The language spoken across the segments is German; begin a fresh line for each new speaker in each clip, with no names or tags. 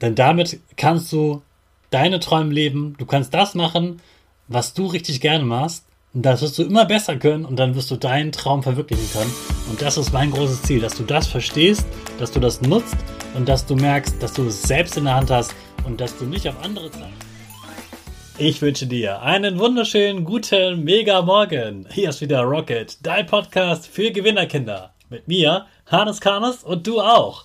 Denn damit kannst du deine Träume leben, du kannst das machen, was du richtig gerne machst. Und das wirst du immer besser können und dann wirst du deinen Traum verwirklichen können. Und das ist mein großes Ziel, dass du das verstehst, dass du das nutzt und dass du merkst, dass du es selbst in der Hand hast und dass du nicht auf andere zeigst. Ich wünsche dir einen wunderschönen, guten, mega Morgen. Hier ist wieder Rocket, dein Podcast für Gewinnerkinder. Mit mir, Hannes Karnes und du auch.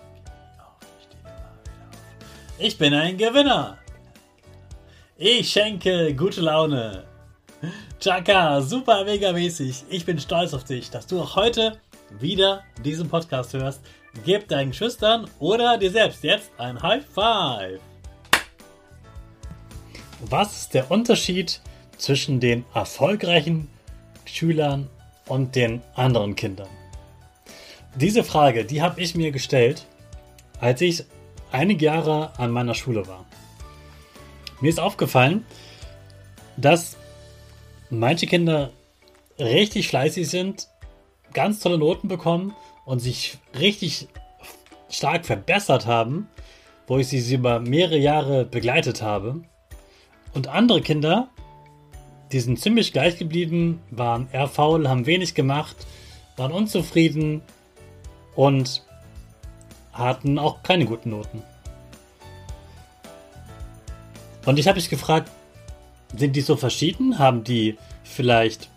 Ich bin ein Gewinner. Ich schenke gute Laune. Chaka, super mega mäßig. Ich bin stolz auf dich, dass du auch heute wieder diesen Podcast hörst. Gib deinen Schüchtern oder dir selbst jetzt ein High Five. Was ist der Unterschied zwischen den erfolgreichen Schülern und den anderen Kindern? Diese Frage, die habe ich mir gestellt, als ich einige Jahre an meiner Schule war. Mir ist aufgefallen, dass manche Kinder richtig fleißig sind, ganz tolle Noten bekommen und sich richtig stark verbessert haben, wo ich sie über mehrere Jahre begleitet habe. Und andere Kinder, die sind ziemlich gleich geblieben, waren eher faul, haben wenig gemacht, waren unzufrieden und hatten auch keine guten Noten. Und ich habe mich gefragt, sind die so verschieden? Haben die vielleicht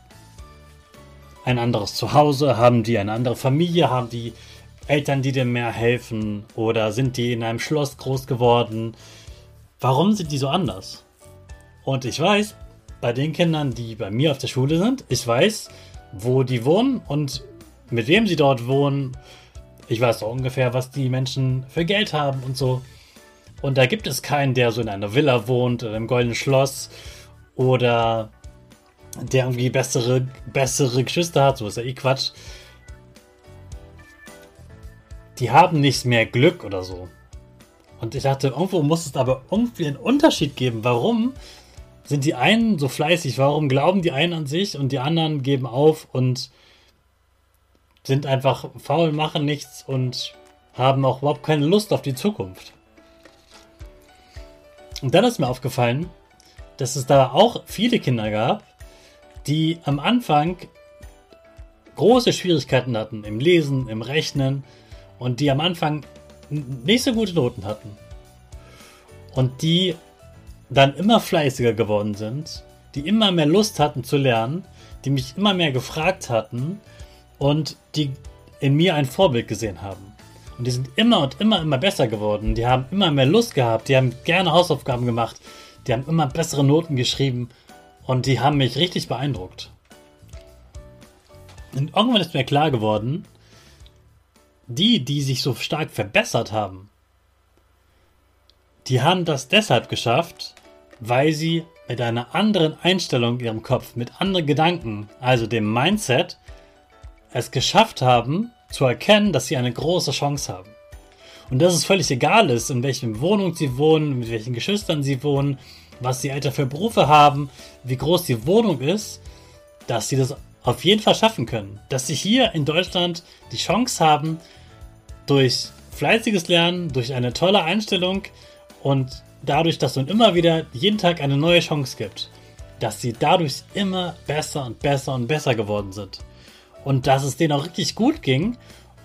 ein anderes Zuhause? Haben die eine andere Familie? Haben die Eltern, die dir mehr helfen? Oder sind die in einem Schloss groß geworden? Warum sind die so anders? Und ich weiß, bei den Kindern, die bei mir auf der Schule sind, ich weiß, wo die wohnen und mit wem sie dort wohnen. Ich weiß auch ungefähr, was die Menschen für Geld haben und so. Und da gibt es keinen, der so in einer Villa wohnt oder im goldenen Schloss oder der irgendwie bessere, bessere Geschwister hat, so ist ja eh Quatsch. Die haben nicht mehr Glück oder so. Und ich dachte, irgendwo muss es aber irgendwie einen Unterschied geben. Warum sind die einen so fleißig? Warum glauben die einen an sich und die anderen geben auf und sind einfach faul, machen nichts und haben auch überhaupt keine Lust auf die Zukunft? Und dann ist mir aufgefallen, dass es da auch viele Kinder gab, die am Anfang große Schwierigkeiten hatten im Lesen, im Rechnen und die am Anfang nicht so gute Noten hatten. Und die dann immer fleißiger geworden sind, die immer mehr Lust hatten zu lernen, die mich immer mehr gefragt hatten und die in mir ein Vorbild gesehen haben. Und die sind immer und immer, immer besser geworden. Die haben immer mehr Lust gehabt. Die haben gerne Hausaufgaben gemacht. Die haben immer bessere Noten geschrieben. Und die haben mich richtig beeindruckt. Und irgendwann ist mir klar geworden, die, die sich so stark verbessert haben, die haben das deshalb geschafft, weil sie mit einer anderen Einstellung in ihrem Kopf, mit anderen Gedanken, also dem Mindset, es geschafft haben, zu erkennen, dass sie eine große Chance haben. Und dass es völlig egal ist, in welchen Wohnung sie wohnen, mit welchen Geschwistern sie wohnen, was die Eltern für Berufe haben, wie groß die Wohnung ist, dass sie das auf jeden Fall schaffen können. Dass sie hier in Deutschland die Chance haben, durch fleißiges Lernen, durch eine tolle Einstellung und dadurch, dass man immer wieder jeden Tag eine neue Chance gibt, dass sie dadurch immer besser und besser und besser geworden sind. Und dass es denen auch richtig gut ging.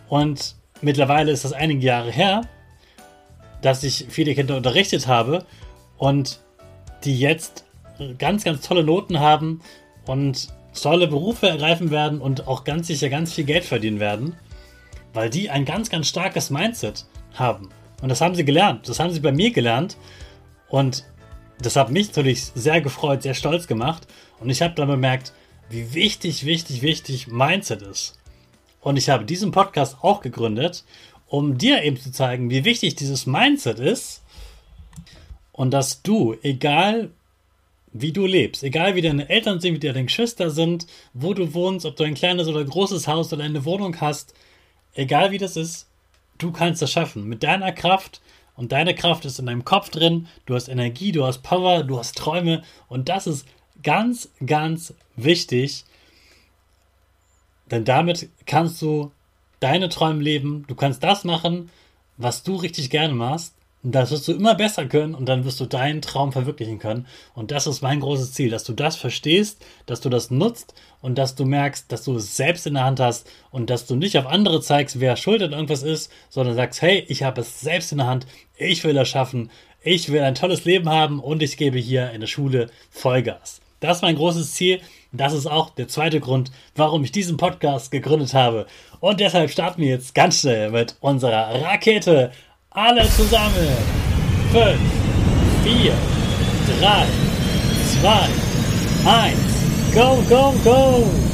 Und mittlerweile ist das einige Jahre her, dass ich viele Kinder unterrichtet habe und die jetzt ganz, ganz tolle Noten haben und tolle Berufe ergreifen werden und auch ganz sicher ganz viel Geld verdienen werden, weil die ein ganz, ganz starkes Mindset haben. Und das haben sie gelernt. Das haben sie bei mir gelernt. Und das hat mich natürlich sehr gefreut, sehr stolz gemacht. Und ich habe dann bemerkt, wie wichtig, wichtig, wichtig Mindset ist. Und ich habe diesen Podcast auch gegründet, um dir eben zu zeigen, wie wichtig dieses Mindset ist. Und dass du, egal wie du lebst, egal wie deine Eltern sind, wie deine Geschwister sind, wo du wohnst, ob du ein kleines oder großes Haus oder eine Wohnung hast, egal wie das ist, du kannst das schaffen. Mit deiner Kraft und deine Kraft ist in deinem Kopf drin, du hast Energie, du hast Power, du hast Träume und das ist ganz, ganz wichtig, denn damit kannst du deine Träume leben, du kannst das machen, was du richtig gerne machst und das wirst du immer besser können und dann wirst du deinen Traum verwirklichen können. Und das ist mein großes Ziel, dass du das verstehst, dass du das nutzt und dass du merkst, dass du es selbst in der Hand hast und dass du nicht auf andere zeigst, wer schuld an irgendwas ist, sondern sagst, hey, ich habe es selbst in der Hand, ich will das schaffen, ich will ein tolles Leben haben und ich gebe hier in der Schule Vollgas. Das ist mein großes Ziel. Das ist auch der zweite Grund, warum ich diesen Podcast gegründet habe. Und deshalb starten wir jetzt ganz schnell mit unserer Rakete alle zusammen. 5, 4, 3, 2, 1. Go, go, go!